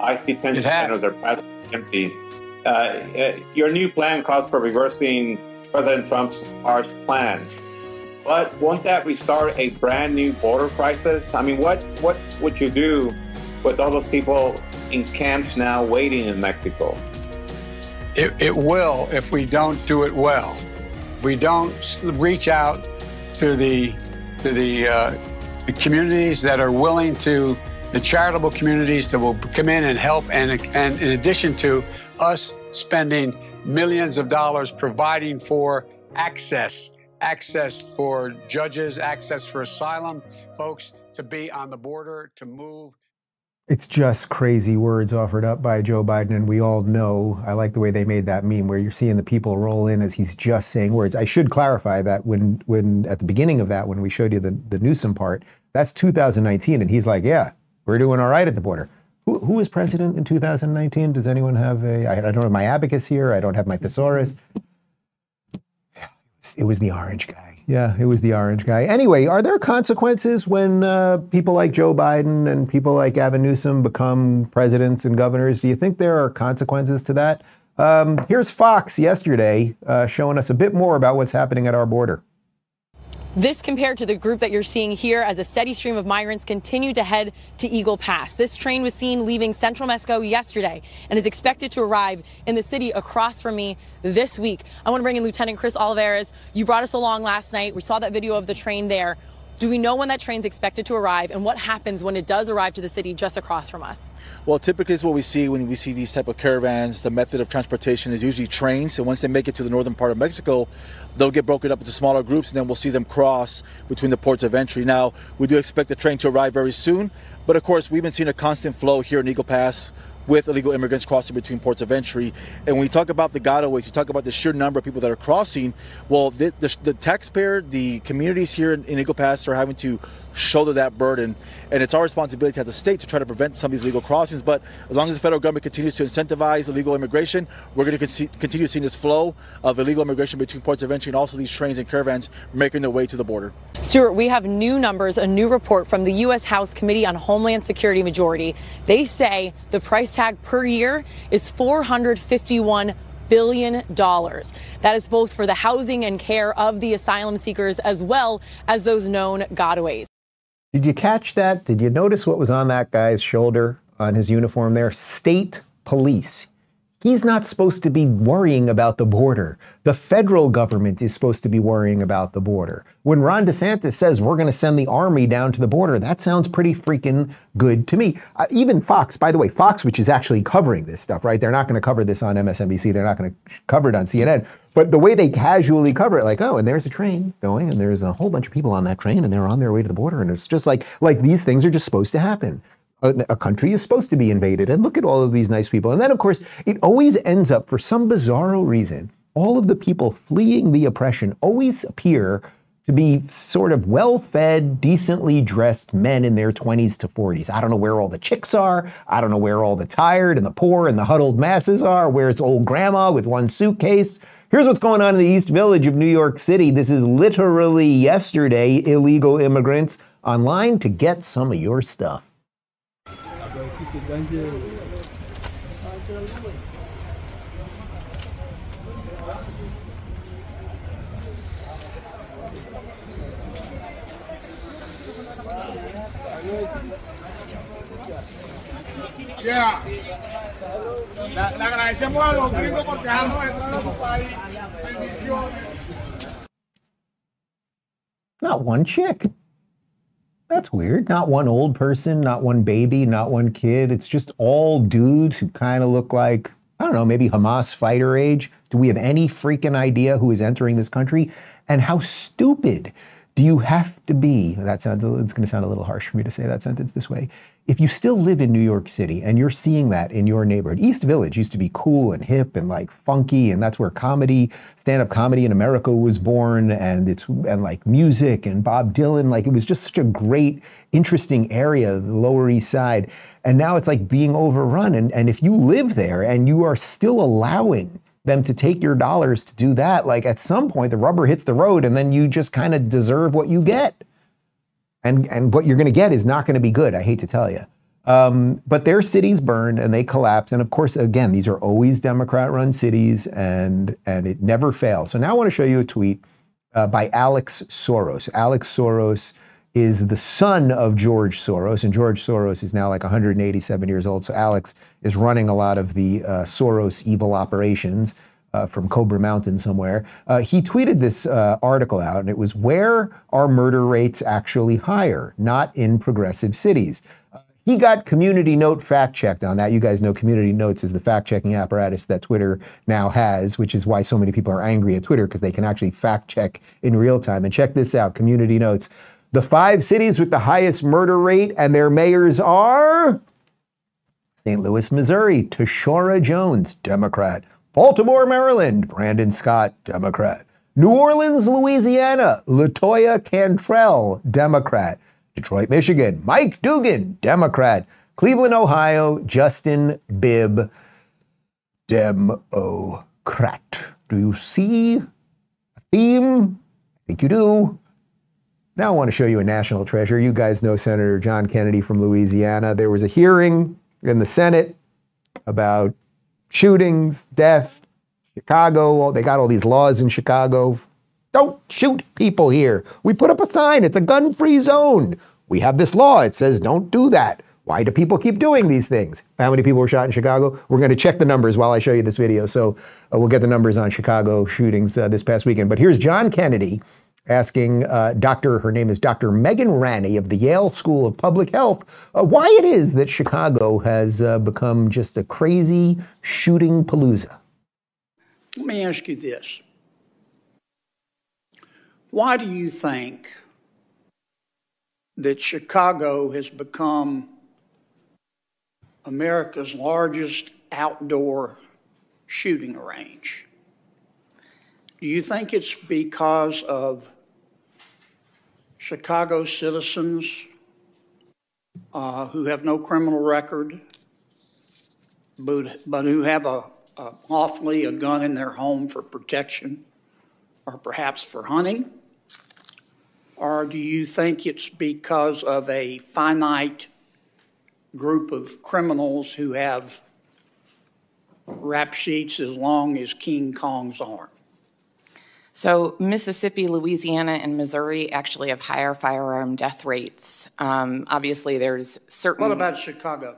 ICE detention centers are practically empty. Uh, uh, your new plan calls for reversing President Trump's harsh plan. But won't that restart a brand new border crisis? I mean, what, what would you do with all those people in camps now waiting in Mexico? It, it will if we don't do it well. If we don't reach out to the to the, uh, the communities that are willing to, the charitable communities that will come in and help, and and in addition to us spending millions of dollars providing for access, access for judges, access for asylum folks to be on the border, to move. It's just crazy words offered up by Joe Biden, and we all know. I like the way they made that meme where you're seeing the people roll in as he's just saying words. I should clarify that when, when at the beginning of that, when we showed you the, the Newsom part, that's 2019, and he's like, "Yeah, we're doing all right at the border." Who, who was president in 2019? Does anyone have a? I, I don't have my abacus here. I don't have my thesaurus. It was the orange guy. Yeah, it was the orange guy. Anyway, are there consequences when uh, people like Joe Biden and people like Gavin Newsom become presidents and governors? Do you think there are consequences to that? Um, here's Fox yesterday uh, showing us a bit more about what's happening at our border. This compared to the group that you're seeing here as a steady stream of migrants continue to head to Eagle Pass. This train was seen leaving Central Mexico yesterday and is expected to arrive in the city across from me this week. I want to bring in Lieutenant Chris Olivarez. You brought us along last night. We saw that video of the train there. Do we know when that train's expected to arrive and what happens when it does arrive to the city just across from us? Well, typically is what we see when we see these type of caravans. The method of transportation is usually trains. So once they make it to the northern part of Mexico, they'll get broken up into smaller groups and then we'll see them cross between the ports of entry. Now, we do expect the train to arrive very soon, but of course, we've been seeing a constant flow here in Eagle Pass with illegal immigrants crossing between ports of entry. And when you talk about the gotaways, you talk about the sheer number of people that are crossing. Well, the, the, the taxpayer, the communities here in, in, Eagle Pass are having to shoulder that burden. And it's our responsibility as a state to try to prevent some of these legal crossings. But as long as the federal government continues to incentivize illegal immigration, we're going to continue seeing this flow of illegal immigration between ports of entry and also these trains and caravans making their way to the border. Stuart, we have new numbers, a new report from the U.S. House Committee on Homeland Security Majority. They say the price tag per year is 451 billion dollars. That is both for the housing and care of the asylum seekers as well as those known gotaways. Did you catch that? Did you notice what was on that guy's shoulder on his uniform there? State police. He's not supposed to be worrying about the border. The federal government is supposed to be worrying about the border. When Ron DeSantis says we're going to send the army down to the border, that sounds pretty freaking good to me. Uh, even Fox, by the way, Fox, which is actually covering this stuff, right? They're not going to cover this on MSNBC. They're not going to cover it on CNN. But the way they casually cover it, like, oh, and there's a train going, and there's a whole bunch of people on that train, and they're on their way to the border, and it's just like, like these things are just supposed to happen a, a, country is supposed to be invaded. And look at all of these nice people. And then, of course, it always ends up, for some bizarro reason, all of the people fleeing the oppression always appear to be sort of well fed, decently dressed men in their 20s to 40s. I don't know where all the chicks are. I don't know where all the tired and the poor and the huddled masses are, where it's old grandma with one suitcase. Here's what's going on in the East Village of New York City. This is literally yesterday illegal immigrants online to get some of your stuff. Yeah. Le, le agradecemos a los gringos por dejarnos entrar a su país. Bendiciones. Not one chick. That's weird. Not one old person, not one baby, not one kid. It's just all dudes who kind of look like, I don't know, maybe Hamas fighter age. Do we have any freaking idea who is entering this country? And how stupid do you have to be? That sounds, it's going to sound a little harsh for me to say that sentence this way. If you still live in New York City and you're seeing that in your neighborhood, East Village used to be cool and hip and like funky, and that's where comedy, stand up comedy in America was born, and it's, and like music and Bob Dylan. Like it was just such a great, interesting area, the Lower East Side. And now it's like being overrun. And, and if you live there and you are still allowing them to take your dollars to do that, like at some point the rubber hits the road and then you just kind of deserve what you get. And, and what you're going to get is not going to be good, I hate to tell you. Um, but their cities burned and they collapsed. And of course, again, these are always Democrat run cities and, and it never fails. So now I want to show you a tweet uh, by Alex Soros. Alex Soros is the son of George Soros, and George Soros is now like 187 years old. So Alex is running a lot of the uh, Soros evil operations uh, from Cobra Mountain somewhere. Uh, he tweeted this uh, article out, and it was Where are murder rates actually higher? Not in progressive cities. Uh, he got Community Note fact checked on that. You guys know Community Notes is the fact checking apparatus that Twitter now has, which is why so many people are angry at Twitter because they can actually fact check in real time. And check this out Community Notes. The five cities with the highest murder rate and their mayors are St. Louis, Missouri, Tishaura Jones, Democrat. Baltimore, Maryland, Brandon Scott, Democrat. New Orleans, Louisiana, Latoya Cantrell, Democrat. Detroit, Michigan, Mike Duggan, Democrat. Cleveland, Ohio, Justin Bibb, Democrat. Do you see a theme? I think you do. Now I want to show you a national treasure. You guys know Senator John Kennedy from Louisiana. There was a hearing in the Senate about shootings, death, Chicago. They got all these laws in Chicago. Don't shoot people here. We put up a sign. It's a gun free zone. We have this law. It says don't do that. Why do people keep doing these things? How many people were shot in Chicago? We're going to check the numbers while I show you this video. So uh, we'll get the numbers on Chicago shootings uh, this past weekend. But here's John Kennedy asking uh, Dr. Her name is Dr. Megan Ranney of the Yale School of Public Health uh, why it is that Chicago has uh, become just a crazy shooting palooza. Let me ask you this. Why do you think that Chicago has become America's largest outdoor shooting range? Do you think it's because of Chicago citizens uh, who have no criminal record, but, but who have a, a lawfully a gun in their home for protection or perhaps for hunting? Or do you think it's because of a finite group of criminals who have rap sheets as long as King Kong's arm? So Mississippi, Louisiana, and Missouri actually have higher firearm death rates. Um, obviously, there's certain. What about Chicago?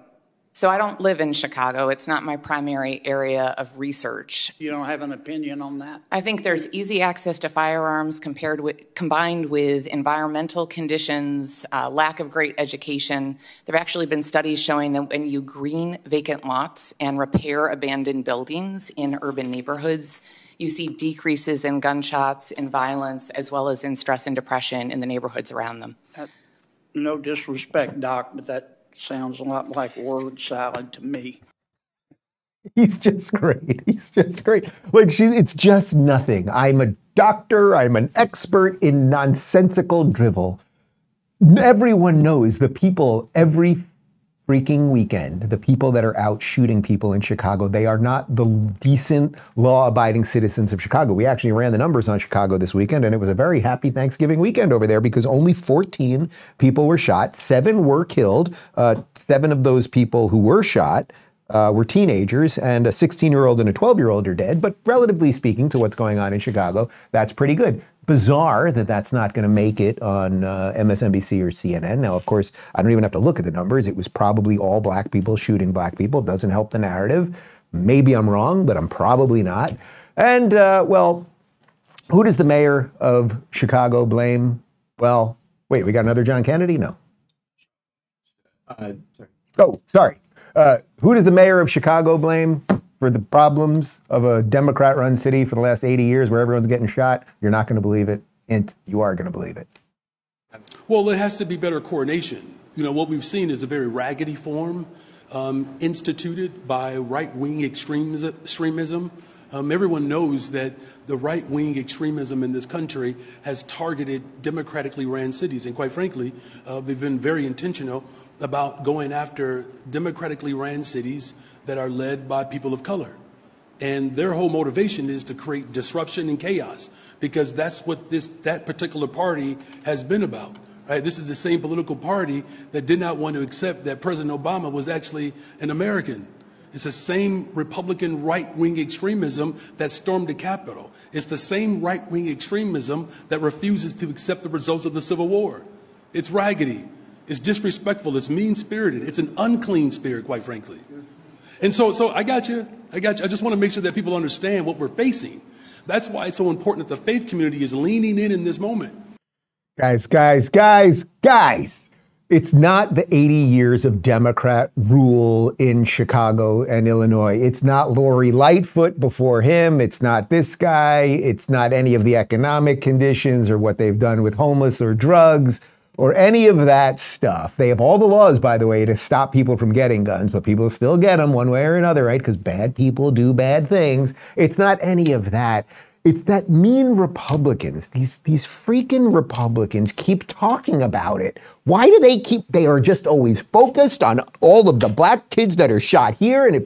So I don't live in Chicago. It's not my primary area of research. You don't have an opinion on that? I think there's easy access to firearms compared with, combined with environmental conditions, uh, lack of great education. There have actually been studies showing that when you green vacant lots and repair abandoned buildings in urban neighborhoods, you see decreases in gunshots, in violence, as well as in stress and depression in the neighborhoods around them. That, no disrespect, Doc, but that sounds a lot like word salad to me. [LAUGHS] He's just great. He's just great. Like she, it's just nothing. I'm a doctor. I'm an expert in nonsensical drivel. Everyone knows the people every freaking weekend, the people that are out shooting people in Chicago, they are not the decent, law abiding citizens of Chicago. We actually ran the numbers on Chicago this weekend, and it was a very happy Thanksgiving weekend over there because only 14 people were shot, seven were killed. Uh, seven of those people who were shot uh, were teenagers, and a 16 year old and a 12 year old are dead. But relatively speaking to what's going on in Chicago, that's pretty good. Bizarre that that's not going to make it on uh, MSNBC or CNN. Now, of course, I don't even have to look at the numbers. It was probably all black people shooting black people. It doesn't help the narrative. Maybe I'm wrong, but I'm probably not. And, uh, well, who does the mayor of Chicago blame? Well, wait, we got another John Kennedy? No. Uh, sorry. Oh, sorry. Uh, who does the mayor of Chicago blame for the problems of a Democrat run city for the last 80 years where everyone's getting shot? You're not going to believe it. And you are going to believe it. Well, it has to be better coordination. You know, what we've seen is a very raggedy form um, instituted by right wing extremism. Um, everyone knows that the right wing extremism in this country has targeted democratically ran cities. And quite frankly, uh, they've been very intentional about going after democratically ran cities that are led by people of color. And their whole motivation is to create disruption and chaos because that's what this that particular party has been about. Right? This is the same political party that did not want to accept that President Obama was actually an American. It's the same Republican right wing extremism that stormed the Capitol. It's the same right wing extremism that refuses to accept the results of the Civil War. It's raggedy. It's disrespectful. It's mean spirited. It's an unclean spirit, quite frankly. And so, so I got you. I got you. I just want to make sure that people understand what we're facing. That's why it's so important that the faith community is leaning in in this moment. Guys, guys, guys, guys. It's not the 80 years of Democrat rule in Chicago and Illinois. It's not Lori Lightfoot before him. It's not this guy. It's not any of the economic conditions or what they've done with homeless or drugs or any of that stuff. They have all the laws, by the way, to stop people from getting guns, but people still get them one way or another, right? Because bad people do bad things. It's not any of that. It's that mean Republicans, these, these freaking Republicans keep talking about it. Why do they keep, they are just always focused on all of the black kids that are shot here. And if,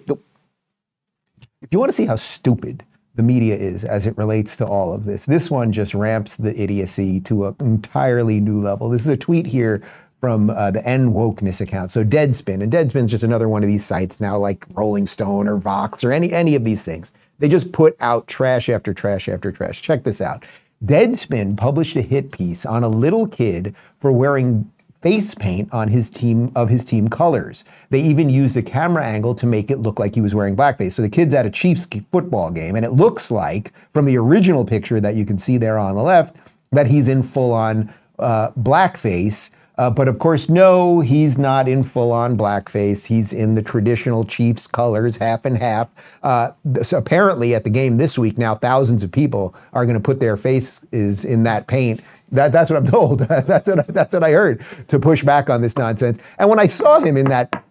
if you want to see how stupid the media is as it relates to all of this. This one just ramps the idiocy to an entirely new level. This is a tweet here from uh, the End Wokeness account. So Deadspin, and Deadspin's just another one of these sites now, like Rolling Stone or Vox or any any of these things. They just put out trash after trash after trash. Check this out. Deadspin published a hit piece on a little kid for wearing face paint on his team of his team colors. They even used a camera angle to make it look like he was wearing blackface. So the kid's at a Chiefs football game, and it looks like from the original picture that you can see there on the left that he's in full on uh, blackface. Uh, but of course, no, he's not in full on blackface. He's in the traditional Chiefs colors, half and half. Uh, so apparently, at the game this week, now thousands of people are going to put their faces in that paint that, that's what I'm [LAUGHS] told. that's, what, that's what I heard to push back on this nonsense. And when I saw him in that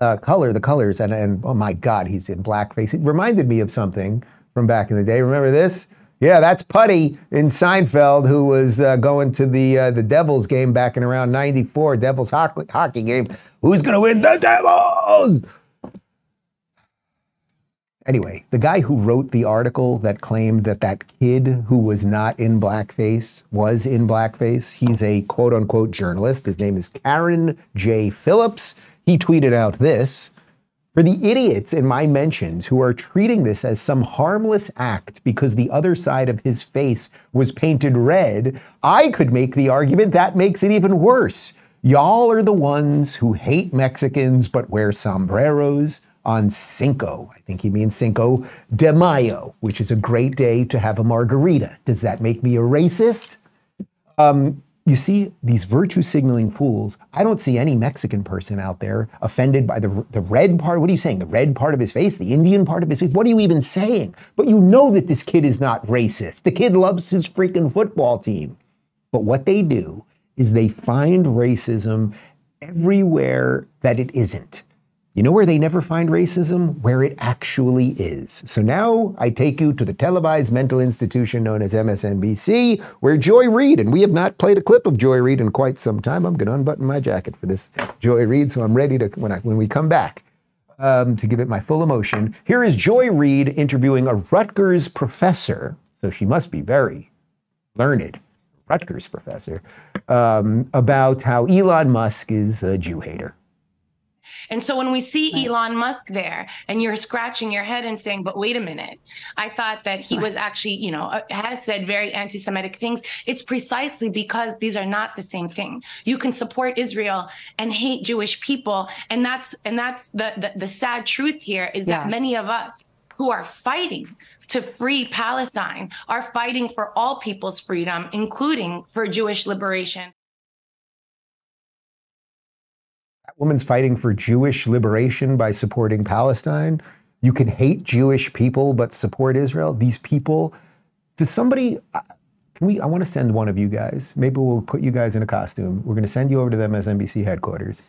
uh, color, the colors, and, and oh my God, he's in blackface. It reminded me of something from back in the day. Remember this? Yeah, that's Puddy in Seinfeld, who was uh, going to the uh, the Devils game back in around '94, Devils hockey, hockey game. Who's going to win the Devils? Anyway, the guy who wrote the article that claimed that that kid who was not in blackface was in blackface, he's a quote unquote journalist. His name is Carron J. Phillips. He tweeted out this For the idiots in my mentions who are treating this as some harmless act because the other side of his face was painted red, I could make the argument that makes it even worse. Y'all are the ones who hate Mexicans but wear sombreros on Cinco. I think he means Cinco de Mayo, which is a great day to have a margarita. Does that make me a racist? Um, you see these virtue signaling fools. I don't see any Mexican person out there offended by the, the red part. What are you saying? The red part of his face, the Indian part of his face? What are you even saying? But you know that this kid is not racist. The kid loves his freaking football team. But what they do is they find racism everywhere that it isn't. You know where they never find racism? Where it actually is. So now I take you to the televised mental institution known as MSNBC, where Joy Reid, and we have not played a clip of Joy Reid in quite some time. I'm going to unbutton my jacket for this Joy Reid, so I'm ready to when I when we come back um, to give it my full emotion. Here is Joy Reid interviewing a Rutgers professor, so she must be very learned. Rutgers professor um, about how Elon Musk is a Jew hater. And so when we see Elon Musk there and you're scratching your head and saying, but wait a minute, I thought that he was actually, you know, uh, has said very anti Semitic things. It's precisely because these are not the same thing. You can support Israel and hate Jewish people. And that's and that's the the, the sad truth here is that many of us who are fighting to free Palestine are fighting for all people's freedom, including for Jewish liberation. Woman's fighting for Jewish liberation by supporting Palestine. You can hate Jewish people but support Israel. These people, does somebody, uh, can we, I want to send one of you guys, maybe we'll put you guys in a costume. We're going to send you over to them as NBC headquarters.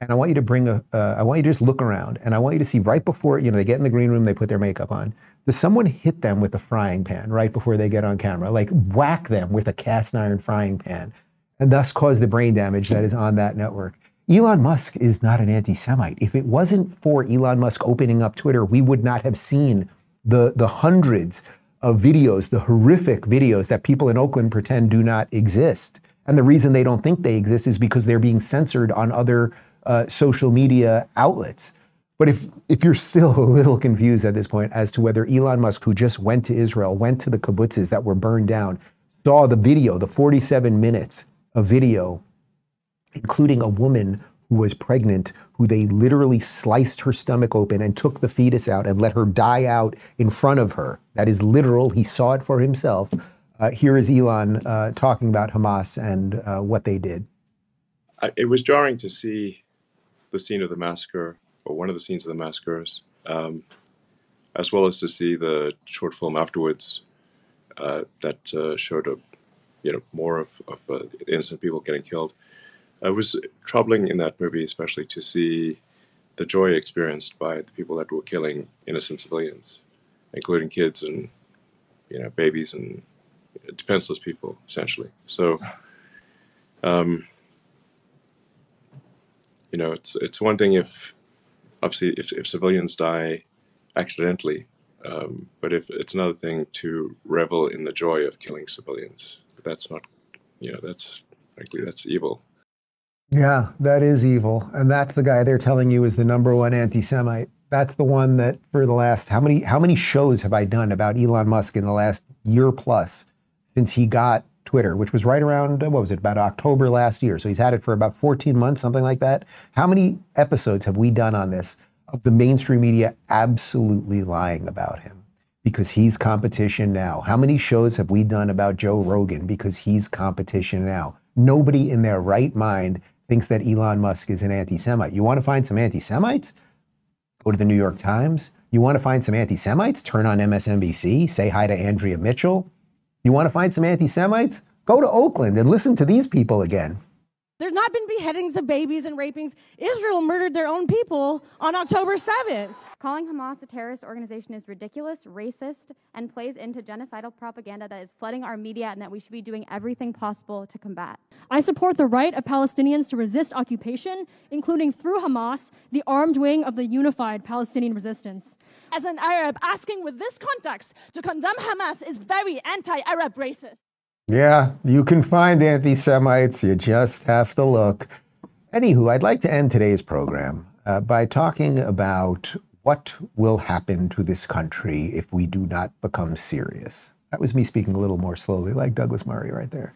And I want you to bring a, uh, I want you to just look around and I want you to see right before, you know, they get in the green room, they put their makeup on. Does someone hit them with a frying pan right before they get on camera? Like whack them with a cast iron frying pan and thus cause the brain damage that is on that network. Elon Musk is not an anti Semite. If it wasn't for Elon Musk opening up Twitter, we would not have seen the, the hundreds of videos, the horrific videos that people in Oakland pretend do not exist. And the reason they don't think they exist is because they're being censored on other uh, social media outlets. But if if you're still [LAUGHS] a little confused at this point as to whether Elon Musk, who just went to Israel, went to the kibbutzes that were burned down, saw the video, the 47 minutes of video, including a woman who was pregnant, who they literally sliced her stomach open and took the fetus out and let her die out in front of her. That is literal. He saw it for himself. Uh, here is Elon uh, talking about Hamas and uh, what they did. It was jarring to see the scene of the massacre, or one of the scenes of the massacres, um, as well as to see the short film afterwards uh, that uh, showed you know, more of, of uh, innocent people getting killed. It was troubling in that movie, especially to see the joy experienced by the people that were killing innocent civilians, including kids and you know babies and defenseless people, essentially. So. Um, you know, it's it's one thing if obviously if, if civilians die accidentally, um, but if it's another thing to revel in the joy of killing civilians. That's not, you know, that's frankly that's evil. Yeah, that is evil. And that's the guy they're telling you is the number one anti-Semite. That's the one that for the last how many how many shows have I done about Elon Musk in the last year plus since he got Twitter, which was right around what was it about October last year. So he's had it for about 14 months, something like that. How many episodes have we done on this of the mainstream media absolutely lying about him? Because he's competition now. How many shows have we done about Joe Rogan because he's competition now? Nobody in their right mind thinks that Elon Musk is an anti Semite. You want to find some anti Semites? Go to the New York Times. You want to find some anti Semites? Turn on MSNBC. Say hi to Andrea Mitchell. You want to find some anti Semites? Go to Oakland and listen to these people again. There's not been beheadings of babies and rapings. Israel murdered their own people on October 7th. Calling Hamas a terrorist organization is ridiculous, racist, and plays into genocidal propaganda that is flooding our media and that we should be doing everything possible to combat. I support the right of Palestinians to resist occupation, including through Hamas, the armed wing of the unified Palestinian resistance. As an Arab, asking with this context to condemn Hamas is very anti Arab racist. Yeah, you can find anti Semites. You just have to look. Anywho, I'd like to end today's program uh, by talking about what will happen to this country if we do not become serious. That was me speaking a little more slowly, like Douglas Murray right there.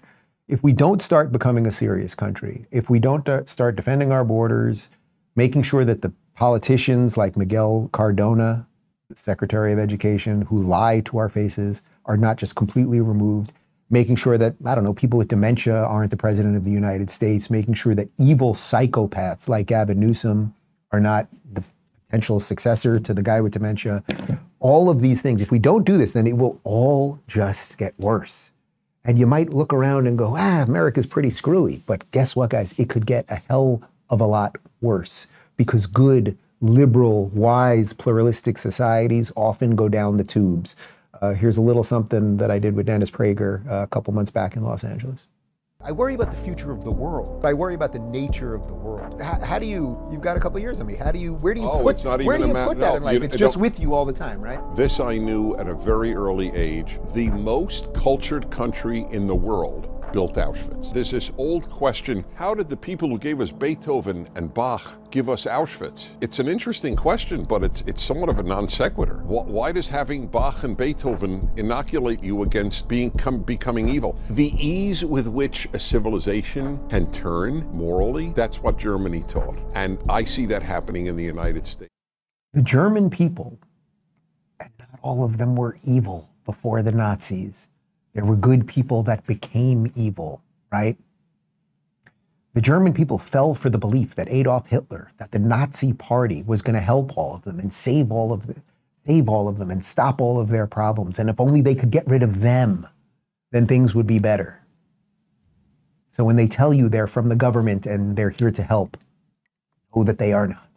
if we don't start becoming a serious country, if we don't uh, start defending our borders, making sure that the politicians like Miguel Cardona, the Secretary of Education, who lie to our faces, are not just completely removed, making sure that, I don't know, people with dementia aren't the President of the United States, making sure that evil psychopaths like Gavin Newsom are not the potential successor to the guy with dementia. All of these things, if we don't do this, then it will all just get worse. And you might look around and go, ah, America's pretty screwy. But guess what, guys? It could get a hell of a lot worse because good, liberal, wise, pluralistic societies often go down the tubes. Uh, here's a little something that I did with Dennis Prager uh, a couple months back in Los Angeles. I worry about the future of the world. I worry about the nature of the world. How, how do you? You've got a couple years on me. How do you? Where do you Oh, put? it's not where do you ma- put that no, in life? you- it's just with you all the time, right? This I knew at a very early age. The most cultured country in the world built Auschwitz. There's this old question how did the people who gave us Beethoven and Bach give us Auschwitz? It's an interesting question, but it's, it's somewhat of a non sequitur. Wh- Why does having Bach and Beethoven inoculate you against being com- becoming evil? The ease with which a civilization can turn morally, that's what Germany taught. And I see that happening in the United States. The German people, and not all of them were evil before the Nazis. There were good people that became evil, right? The German people fell for the belief that Adolf Hitler, that the Nazi party was going to help all of them and save all of them, save all of them and stop all of their problems. And if only they could get rid of them, then things would be better. So when they tell you they're from the government and they're here to help, know that they are not.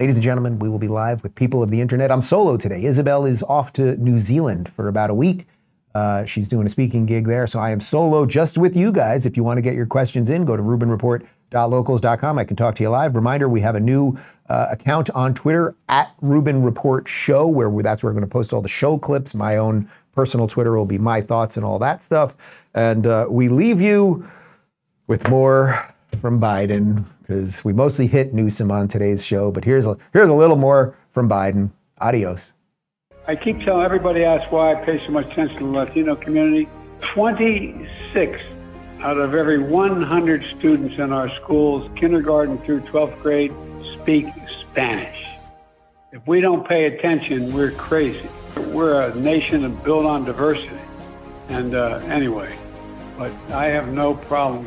Ladies and gentlemen, we will be live with people of the internet. I'm solo today. Isabel is off to New Zealand for about a week. Uh, she's doing a speaking gig there. So I am solo just with you guys. If you want to get your questions in, go to RubinReport.locals.com. I can talk to you live. Reminder, we have a new uh, account on Twitter at Rubin Report Show, where we, that's where we're going to post all the show clips. My own personal Twitter will be my thoughts and all that stuff. And uh, we leave you with more from Biden because we mostly hit Newsom on today's show. But here's a, here's a little more from Biden. Adios. I keep telling everybody asks why I pay so much attention to the Latino community. 26 out of every 100 students in our schools, kindergarten through 12th grade, speak Spanish. If we don't pay attention, we're crazy. We're a nation built on diversity. And uh, anyway, but I have no problem.